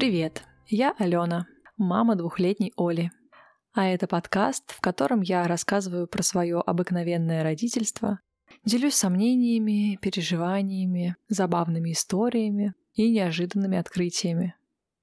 Привет, я Алена, мама двухлетней Оли. А это подкаст, в котором я рассказываю про свое обыкновенное родительство, делюсь сомнениями, переживаниями, забавными историями и неожиданными открытиями.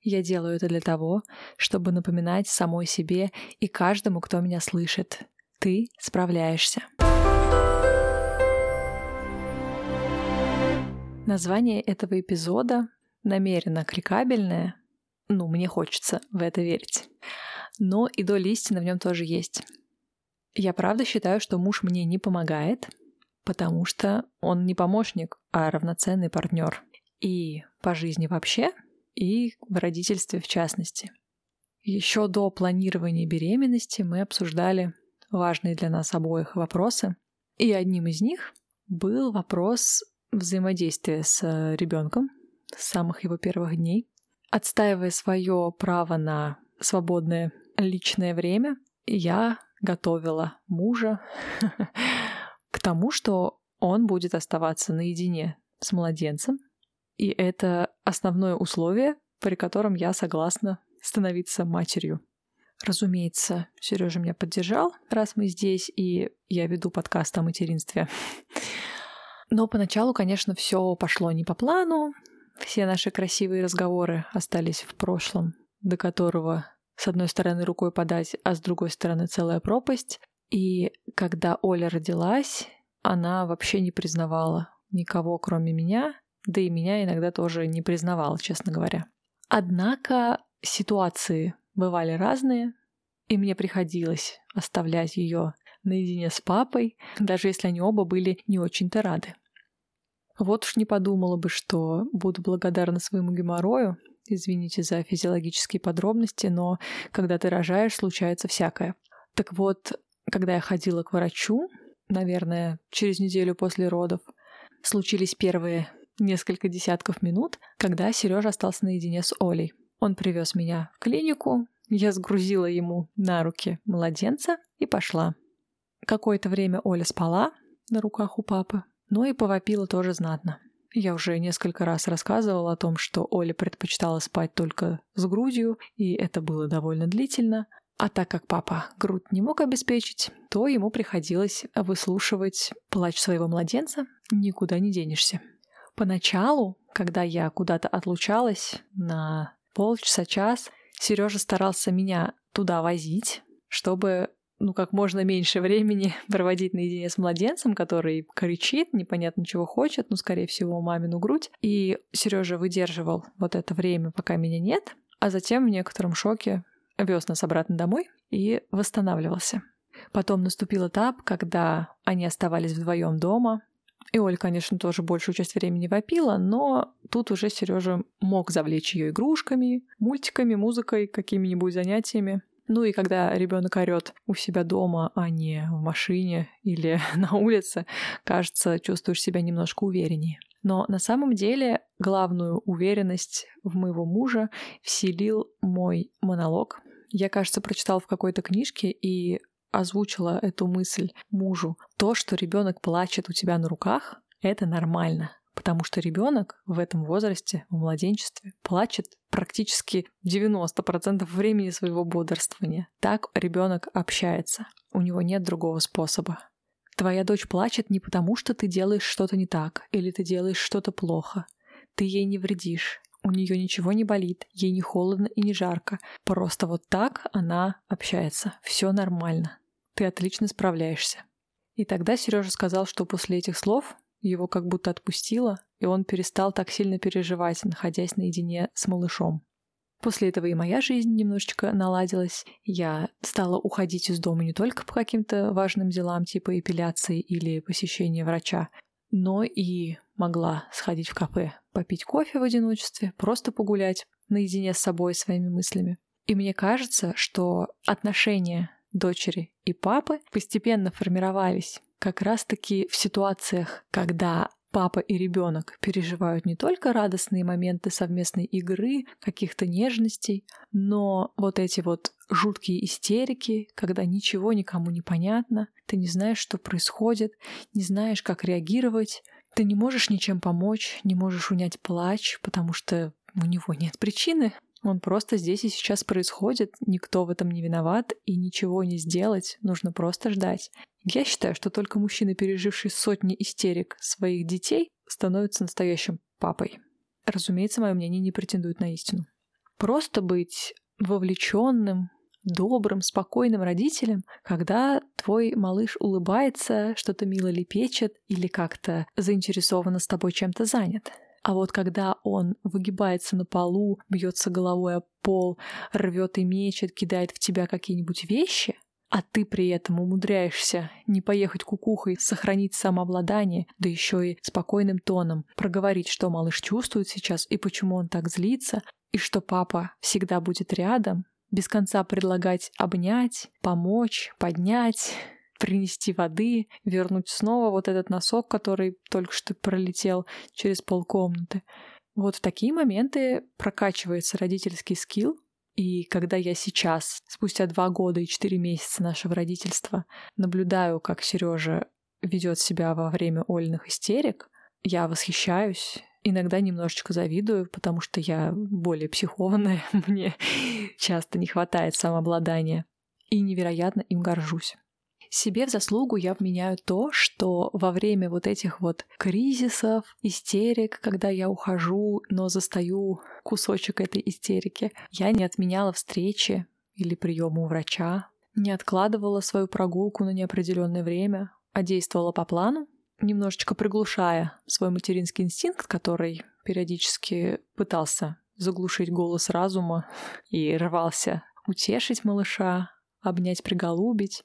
Я делаю это для того, чтобы напоминать самой себе и каждому, кто меня слышит. Ты справляешься. Название этого эпизода намеренно кликабельное. Ну, мне хочется в это верить. Но и доля истины в нем тоже есть. Я правда считаю, что муж мне не помогает, потому что он не помощник, а равноценный партнер. И по жизни вообще, и в родительстве в частности. Еще до планирования беременности мы обсуждали важные для нас обоих вопросы. И одним из них был вопрос взаимодействия с ребенком с самых его первых дней. Отстаивая свое право на свободное личное время, я готовила мужа к тому, что он будет оставаться наедине с младенцем. И это основное условие, при котором я согласна становиться матерью. Разумеется, Сережа меня поддержал, раз мы здесь, и я веду подкаст о материнстве. Но поначалу, конечно, все пошло не по плану. Все наши красивые разговоры остались в прошлом, до которого с одной стороны рукой подать, а с другой стороны целая пропасть. И когда Оля родилась, она вообще не признавала никого, кроме меня, да и меня иногда тоже не признавала, честно говоря. Однако ситуации бывали разные, и мне приходилось оставлять ее наедине с папой, даже если они оба были не очень-то рады. Вот уж не подумала бы, что буду благодарна своему геморрою. Извините за физиологические подробности, но когда ты рожаешь, случается всякое. Так вот, когда я ходила к врачу, наверное, через неделю после родов, случились первые несколько десятков минут, когда Сережа остался наедине с Олей. Он привез меня в клинику, я сгрузила ему на руки младенца и пошла. Какое-то время Оля спала на руках у папы, но и повопила тоже знатно. Я уже несколько раз рассказывала о том, что Оля предпочитала спать только с грудью, и это было довольно длительно. А так как папа грудь не мог обеспечить, то ему приходилось выслушивать плач своего младенца «никуда не денешься». Поначалу, когда я куда-то отлучалась на полчаса-час, Сережа старался меня туда возить, чтобы ну, как можно меньше времени проводить наедине с младенцем, который кричит, непонятно чего хочет, ну, скорее всего, мамину грудь. И Сережа выдерживал вот это время, пока меня нет, а затем в некотором шоке вез нас обратно домой и восстанавливался. Потом наступил этап, когда они оставались вдвоем дома, и Оль, конечно, тоже большую часть времени вопила, но тут уже Сережа мог завлечь ее игрушками, мультиками, музыкой, какими-нибудь занятиями. Ну и когда ребенок орет у себя дома, а не в машине или на улице, кажется, чувствуешь себя немножко увереннее. Но на самом деле главную уверенность в моего мужа вселил мой монолог. Я, кажется, прочитала в какой-то книжке и озвучила эту мысль мужу. То, что ребенок плачет у тебя на руках, это нормально. Потому что ребенок в этом возрасте, в младенчестве, плачет практически 90% времени своего бодрствования. Так ребенок общается. У него нет другого способа. Твоя дочь плачет не потому, что ты делаешь что-то не так или ты делаешь что-то плохо. Ты ей не вредишь. У нее ничего не болит, ей не холодно и не жарко. Просто вот так она общается. Все нормально. Ты отлично справляешься. И тогда Сережа сказал, что после этих слов его как будто отпустило, и он перестал так сильно переживать, находясь наедине с малышом. После этого и моя жизнь немножечко наладилась. Я стала уходить из дома не только по каким-то важным делам, типа эпиляции или посещения врача, но и могла сходить в кафе, попить кофе в одиночестве, просто погулять наедине с собой, своими мыслями. И мне кажется, что отношения дочери и папы постепенно формировались как раз-таки в ситуациях, когда папа и ребенок переживают не только радостные моменты совместной игры, каких-то нежностей, но вот эти вот жуткие истерики, когда ничего никому не понятно, ты не знаешь, что происходит, не знаешь, как реагировать, ты не можешь ничем помочь, не можешь унять плач, потому что у него нет причины Он просто здесь и сейчас происходит, никто в этом не виноват, и ничего не сделать, нужно просто ждать. Я считаю, что только мужчина, переживший сотни истерик своих детей, становится настоящим папой. Разумеется, мое мнение не претендует на истину. Просто быть вовлеченным, добрым, спокойным родителем, когда твой малыш улыбается, что-то мило лепечет или как-то заинтересованно с тобой чем-то занят. А вот когда он выгибается на полу, бьется головой о пол, рвет и мечет, кидает в тебя какие-нибудь вещи, а ты при этом умудряешься не поехать кукухой, сохранить самообладание, да еще и спокойным тоном проговорить, что малыш чувствует сейчас и почему он так злится, и что папа всегда будет рядом, без конца предлагать обнять, помочь, поднять, принести воды, вернуть снова вот этот носок, который только что пролетел через полкомнаты. Вот в такие моменты прокачивается родительский скилл, и когда я сейчас, спустя два года и четыре месяца нашего родительства, наблюдаю, как Сережа ведет себя во время Ольных истерик, я восхищаюсь, иногда немножечко завидую, потому что я более психованная, мне часто не хватает самообладания, и невероятно им горжусь. Себе в заслугу я вменяю то, что во время вот этих вот кризисов, истерик, когда я ухожу, но застаю кусочек этой истерики, я не отменяла встречи или приемы у врача, не откладывала свою прогулку на неопределенное время, а действовала по плану, немножечко приглушая свой материнский инстинкт, который периодически пытался заглушить голос разума и рвался утешить малыша, обнять, приголубить,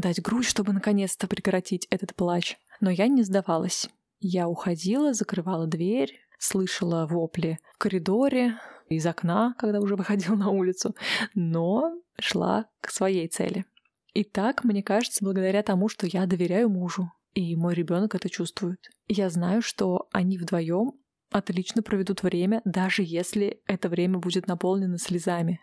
дать грудь, чтобы наконец-то прекратить этот плач. Но я не сдавалась. Я уходила, закрывала дверь, слышала вопли в коридоре, из окна, когда уже выходил на улицу, но шла к своей цели. И так, мне кажется, благодаря тому, что я доверяю мужу, и мой ребенок это чувствует. Я знаю, что они вдвоем отлично проведут время, даже если это время будет наполнено слезами.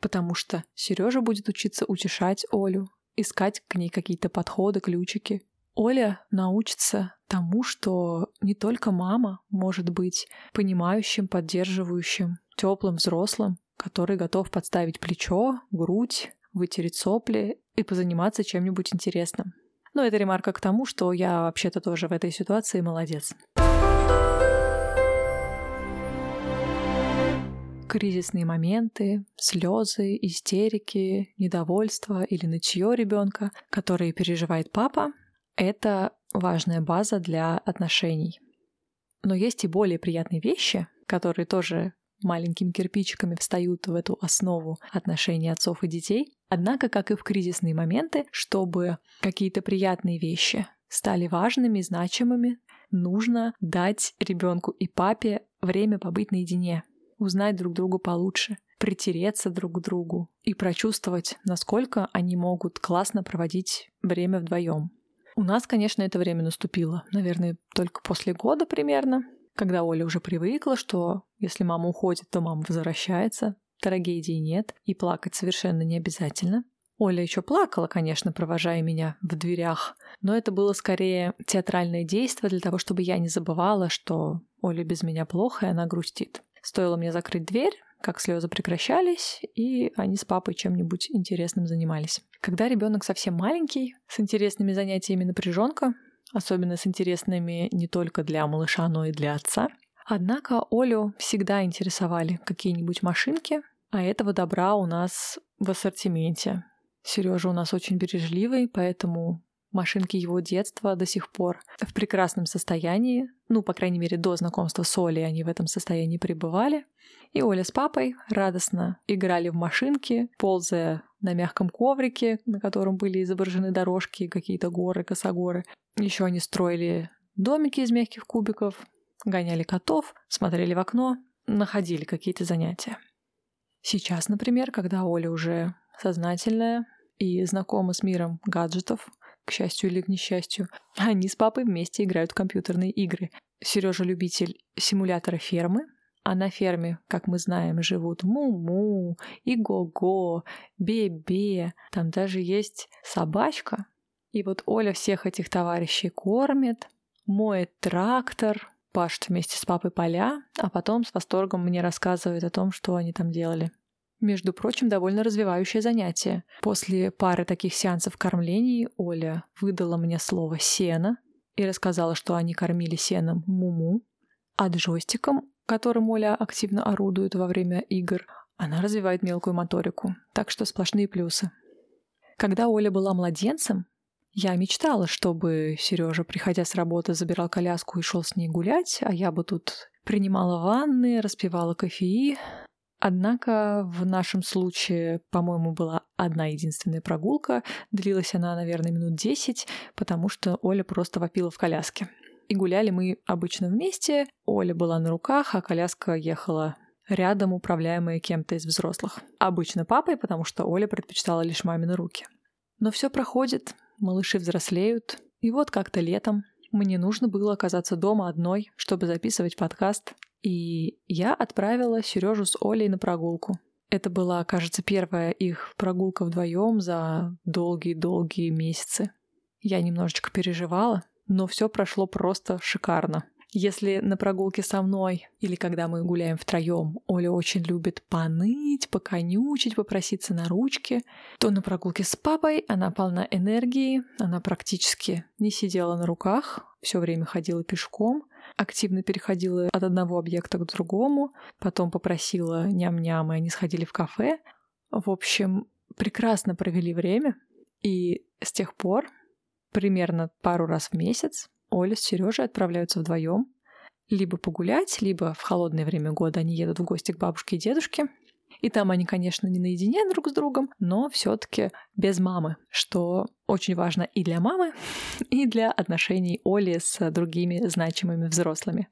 Потому что Сережа будет учиться утешать Олю, искать к ней какие-то подходы, ключики. Оля научится тому, что не только мама может быть понимающим, поддерживающим, теплым взрослым, который готов подставить плечо, грудь, вытереть сопли и позаниматься чем-нибудь интересным. Но это ремарка к тому, что я вообще-то тоже в этой ситуации молодец. Кризисные моменты, слезы, истерики, недовольство или нытье ребенка, которые переживает папа, это важная база для отношений. Но есть и более приятные вещи, которые тоже маленькими кирпичиками встают в эту основу отношений отцов и детей. Однако, как и в кризисные моменты, чтобы какие-то приятные вещи стали важными, значимыми, нужно дать ребенку и папе время побыть наедине, узнать друг друга получше, притереться друг к другу и прочувствовать, насколько они могут классно проводить время вдвоем. У нас, конечно, это время наступило, наверное, только после года примерно, когда Оля уже привыкла, что если мама уходит, то мама возвращается, трагедии нет, и плакать совершенно не обязательно. Оля еще плакала, конечно, провожая меня в дверях, но это было скорее театральное действие для того, чтобы я не забывала, что Оля без меня плохо, и она грустит. Стоило мне закрыть дверь, как слезы прекращались, и они с папой чем-нибудь интересным занимались. Когда ребенок совсем маленький, с интересными занятиями напряженка, особенно с интересными не только для малыша, но и для отца. Однако Олю всегда интересовали какие-нибудь машинки, а этого добра у нас в ассортименте. Сережа у нас очень бережливый, поэтому машинки его детства до сих пор в прекрасном состоянии. Ну, по крайней мере, до знакомства с Олей они в этом состоянии пребывали. И Оля с папой радостно играли в машинки, ползая на мягком коврике, на котором были изображены дорожки, какие-то горы, косогоры. Еще они строили домики из мягких кубиков, гоняли котов, смотрели в окно, находили какие-то занятия. Сейчас, например, когда Оля уже сознательная и знакома с миром гаджетов, к счастью или к несчастью, они с папой вместе играют в компьютерные игры. Сережа любитель симулятора фермы, а на ферме, как мы знаем, живут Му-Му, Иго-Го, Бе-Бе. Там даже есть собачка. И вот Оля всех этих товарищей кормит, моет трактор, пашут вместе с папой поля, а потом с восторгом мне рассказывает о том, что они там делали. Между прочим, довольно развивающее занятие. После пары таких сеансов кормлений Оля выдала мне слово «сено» и рассказала, что они кормили сеном муму, а джойстиком, которым Оля активно орудует во время игр, она развивает мелкую моторику. Так что сплошные плюсы. Когда Оля была младенцем, я мечтала, чтобы Сережа, приходя с работы, забирал коляску и шел с ней гулять, а я бы тут принимала ванны, распивала кофеи, Однако в нашем случае, по-моему, была одна единственная прогулка. Длилась она, наверное, минут 10, потому что Оля просто вопила в коляске. И гуляли мы обычно вместе. Оля была на руках, а коляска ехала рядом, управляемая кем-то из взрослых. Обычно папой, потому что Оля предпочитала лишь мамины руки. Но все проходит, малыши взрослеют. И вот как-то летом мне нужно было оказаться дома одной, чтобы записывать подкаст. И я отправила Сережу с Олей на прогулку. Это была, кажется, первая их прогулка вдвоем за долгие-долгие месяцы. Я немножечко переживала, но все прошло просто шикарно. Если на прогулке со мной или когда мы гуляем втроем, Оля очень любит поныть, поконючить, попроситься на ручки, то на прогулке с папой она полна энергии, она практически не сидела на руках, все время ходила пешком, активно переходила от одного объекта к другому, потом попросила ням-ням, и они сходили в кафе. В общем, прекрасно провели время, и с тех пор примерно пару раз в месяц Оля с Сережей отправляются вдвоем либо погулять, либо в холодное время года они едут в гости к бабушке и дедушке. И там они, конечно, не наедине друг с другом, но все-таки без мамы, что очень важно и для мамы, и для отношений Оли с другими значимыми взрослыми.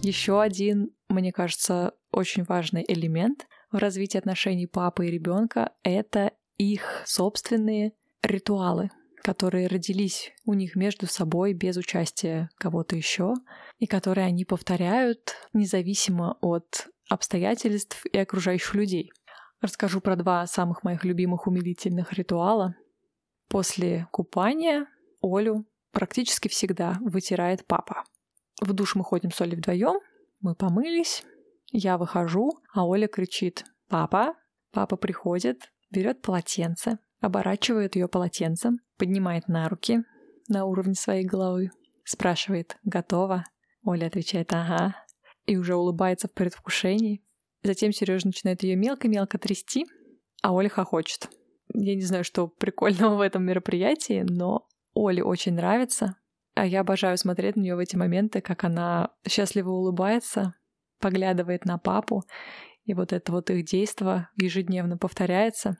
Еще один, мне кажется, очень важный элемент в развитии отношений папы и ребенка — это их собственные ритуалы, которые родились у них между собой без участия кого-то еще, и которые они повторяют независимо от обстоятельств и окружающих людей. Расскажу про два самых моих любимых умилительных ритуала. После купания Олю практически всегда вытирает папа. В душ мы ходим с Олей вдвоем, мы помылись, я выхожу, а Оля кричит «Папа!». Папа приходит, берет полотенце, оборачивает ее полотенцем, поднимает на руки на уровне своей головы, спрашивает «Готово?». Оля отвечает «Ага». И уже улыбается в предвкушении. Затем Сережа начинает ее мелко-мелко трясти, а Оля хохочет. Я не знаю, что прикольного в этом мероприятии, но Оле очень нравится, а я обожаю смотреть на нее в эти моменты, как она счастливо улыбается, поглядывает на папу, и вот это вот их действо ежедневно повторяется.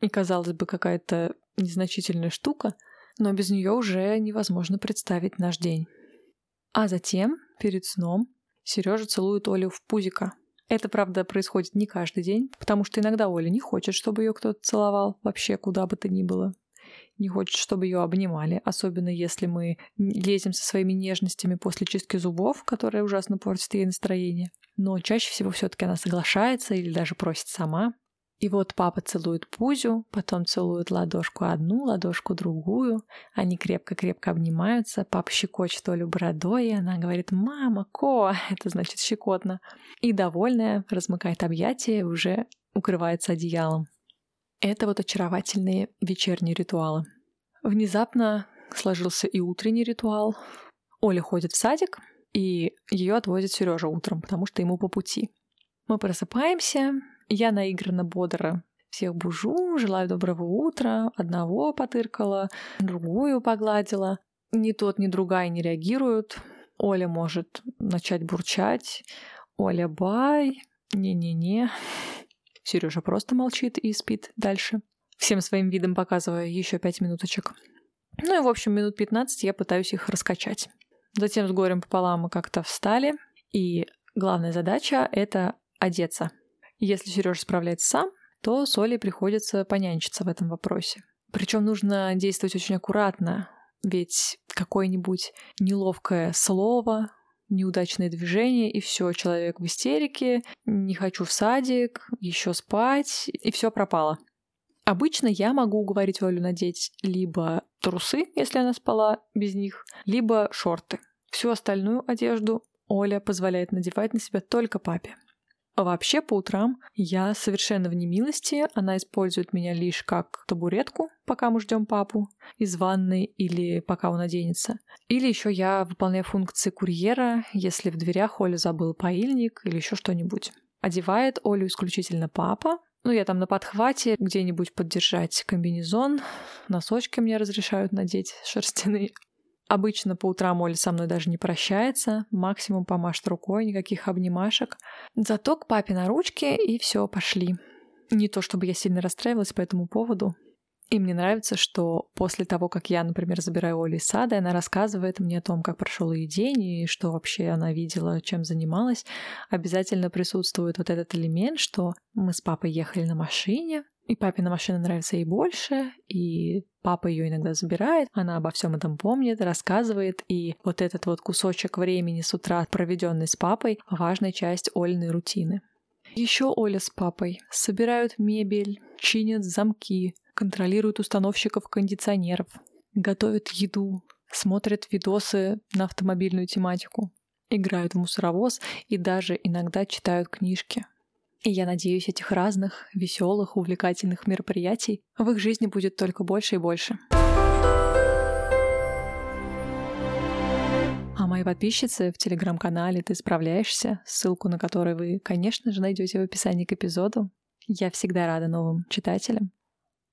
И, казалось бы, какая-то незначительная штука, но без нее уже невозможно представить наш день. А затем, перед сном, Сережа целует Олю в пузико. Это, правда, происходит не каждый день, потому что иногда Оля не хочет, чтобы ее кто-то целовал, вообще куда бы то ни было. Не хочет, чтобы ее обнимали, особенно если мы лезем со своими нежностями после чистки зубов, которая ужасно портит ей настроение. Но чаще всего все-таки она соглашается или даже просит сама. И вот папа целует Пузю, потом целует ладошку одну, ладошку другую. Они крепко-крепко обнимаются. Папа щекочет Олю бородой, и она говорит «Мама, ко!» Это значит щекотно. И довольная размыкает объятия и уже укрывается одеялом. Это вот очаровательные вечерние ритуалы. Внезапно сложился и утренний ритуал. Оля ходит в садик, и ее отвозит Сережа утром, потому что ему по пути. Мы просыпаемся, я наигранно бодро всех бужу, желаю доброго утра, одного потыркала, другую погладила. Ни тот, ни другая не реагируют. Оля может начать бурчать. Оля бай, не-не-не. Сережа просто молчит и спит дальше. Всем своим видом показывая еще пять минуточек. Ну и, в общем, минут 15 я пытаюсь их раскачать. Затем с горем пополам мы как-то встали, и главная задача — это одеться. Если Сережа справляется сам, то Соли приходится понянчиться в этом вопросе. Причем нужно действовать очень аккуратно, ведь какое-нибудь неловкое слово, неудачное движение, и все, человек в истерике, не хочу в садик, еще спать, и все пропало. Обычно я могу уговорить Олю надеть либо трусы, если она спала без них, либо шорты. Всю остальную одежду Оля позволяет надевать на себя только папе. А вообще по утрам я совершенно в немилости. Она использует меня лишь как табуретку, пока мы ждем папу из ванной или пока он оденется. Или еще я выполняю функции курьера, если в дверях Оля забыл паильник или еще что-нибудь. Одевает Олю исключительно папа, ну, я там на подхвате где-нибудь поддержать комбинезон, носочки мне разрешают надеть шерстяные. Обычно по утрам Оля со мной даже не прощается, максимум помашет рукой, никаких обнимашек. Зато к папе на ручке и все, пошли. Не то чтобы я сильно расстраивалась по этому поводу. И мне нравится, что после того, как я, например, забираю Олю из сада, она рассказывает мне о том, как прошел ее день и что вообще она видела, чем занималась, обязательно присутствует вот этот элемент, что мы с папой ехали на машине, и папе на машина нравится ей больше, и папа ее иногда забирает, она обо всем этом помнит, рассказывает, и вот этот вот кусочек времени с утра, проведенный с папой, важная часть Ольной рутины. Еще Оля с папой собирают мебель, чинят замки, контролируют установщиков кондиционеров, готовят еду, смотрят видосы на автомобильную тематику, играют в мусоровоз и даже иногда читают книжки. И я надеюсь, этих разных, веселых, увлекательных мероприятий в их жизни будет только больше и больше. А мои подписчицы в телеграм-канале «Ты справляешься», ссылку на который вы, конечно же, найдете в описании к эпизоду. Я всегда рада новым читателям.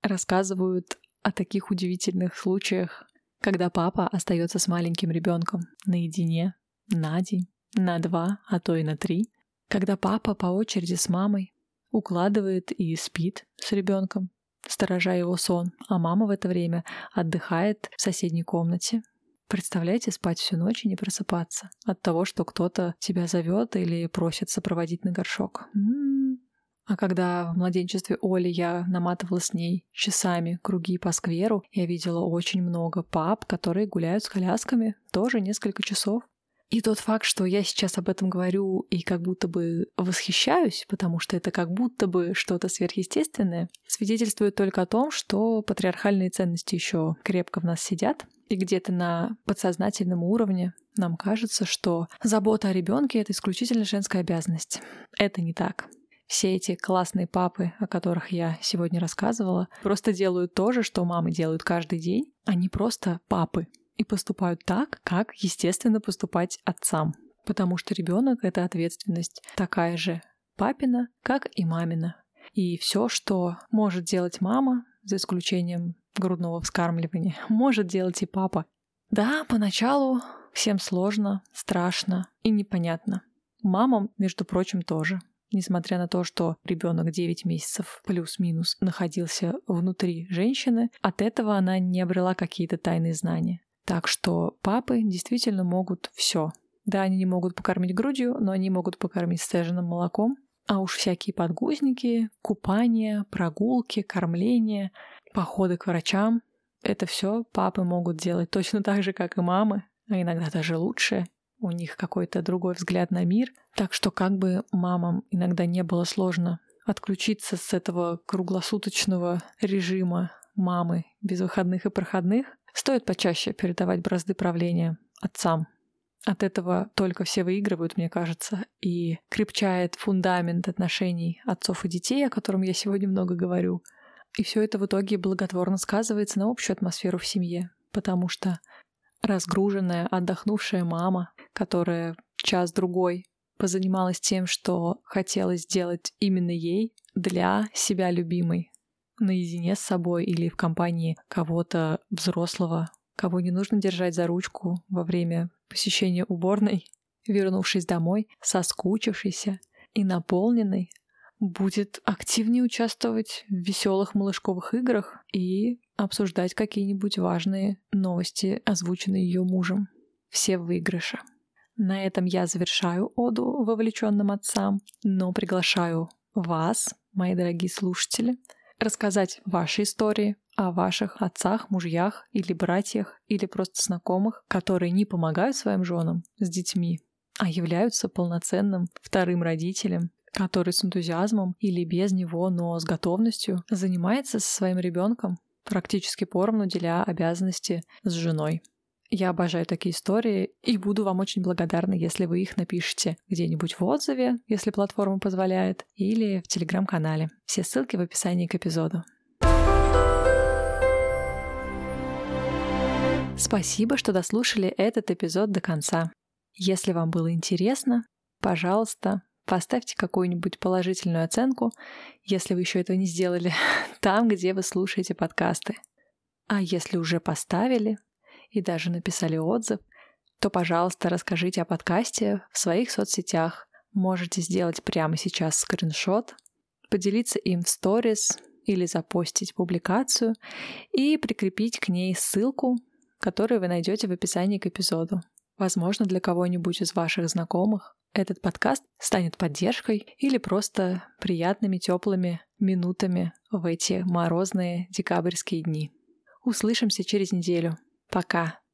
Рассказывают о таких удивительных случаях, когда папа остается с маленьким ребенком наедине на день, на два, а то и на три, когда папа по очереди с мамой укладывает и спит с ребенком, сторожа его сон, а мама в это время отдыхает в соседней комнате. Представляете, спать всю ночь и не просыпаться от того, что кто-то тебя зовет или просит сопроводить на горшок. М-м-м. А когда в младенчестве Оли я наматывала с ней часами круги по скверу, я видела очень много пап, которые гуляют с колясками тоже несколько часов. И тот факт, что я сейчас об этом говорю и как будто бы восхищаюсь, потому что это как будто бы что-то сверхъестественное, свидетельствует только о том, что патриархальные ценности еще крепко в нас сидят, и где-то на подсознательном уровне нам кажется, что забота о ребенке это исключительно женская обязанность. Это не так. Все эти классные папы, о которых я сегодня рассказывала, просто делают то же, что мамы делают каждый день. Они просто папы и поступают так, как, естественно, поступать отцам. Потому что ребенок — это ответственность такая же папина, как и мамина. И все, что может делать мама, за исключением грудного вскармливания, может делать и папа. Да, поначалу всем сложно, страшно и непонятно. Мамам, между прочим, тоже. Несмотря на то, что ребенок 9 месяцев плюс-минус находился внутри женщины, от этого она не обрела какие-то тайные знания. Так что папы действительно могут все. Да, они не могут покормить грудью, но они могут покормить стеженным молоком. А уж всякие подгузники, купания, прогулки, кормление, походы к врачам — это все папы могут делать точно так же, как и мамы, а иногда даже лучше. У них какой-то другой взгляд на мир. Так что как бы мамам иногда не было сложно отключиться с этого круглосуточного режима мамы без выходных и проходных, Стоит почаще передавать бразды правления отцам. От этого только все выигрывают, мне кажется, и крепчает фундамент отношений отцов и детей, о котором я сегодня много говорю. И все это в итоге благотворно сказывается на общую атмосферу в семье, потому что разгруженная, отдохнувшая мама, которая час-другой позанималась тем, что хотела сделать именно ей, для себя любимой, наедине с собой или в компании кого-то взрослого, кого не нужно держать за ручку во время посещения уборной, вернувшись домой, соскучившийся и наполненный, будет активнее участвовать в веселых малышковых играх и обсуждать какие-нибудь важные новости, озвученные ее мужем. Все выигрыши. На этом я завершаю оду вовлеченным отцам, но приглашаю вас, мои дорогие слушатели, рассказать ваши истории о ваших отцах, мужьях или братьях или просто знакомых, которые не помогают своим женам с детьми, а являются полноценным вторым родителем, который с энтузиазмом или без него, но с готовностью занимается со своим ребенком практически поровну деля обязанности с женой. Я обожаю такие истории и буду вам очень благодарна, если вы их напишете где-нибудь в отзыве, если платформа позволяет, или в телеграм-канале. Все ссылки в описании к эпизоду. Спасибо, что дослушали этот эпизод до конца. Если вам было интересно, пожалуйста, поставьте какую-нибудь положительную оценку, если вы еще этого не сделали, там, где вы слушаете подкасты. А если уже поставили и даже написали отзыв, то, пожалуйста, расскажите о подкасте в своих соцсетях. Можете сделать прямо сейчас скриншот, поделиться им в сторис или запостить публикацию и прикрепить к ней ссылку, которую вы найдете в описании к эпизоду. Возможно, для кого-нибудь из ваших знакомых этот подкаст станет поддержкой или просто приятными теплыми минутами в эти морозные декабрьские дни. Услышимся через неделю. Пока.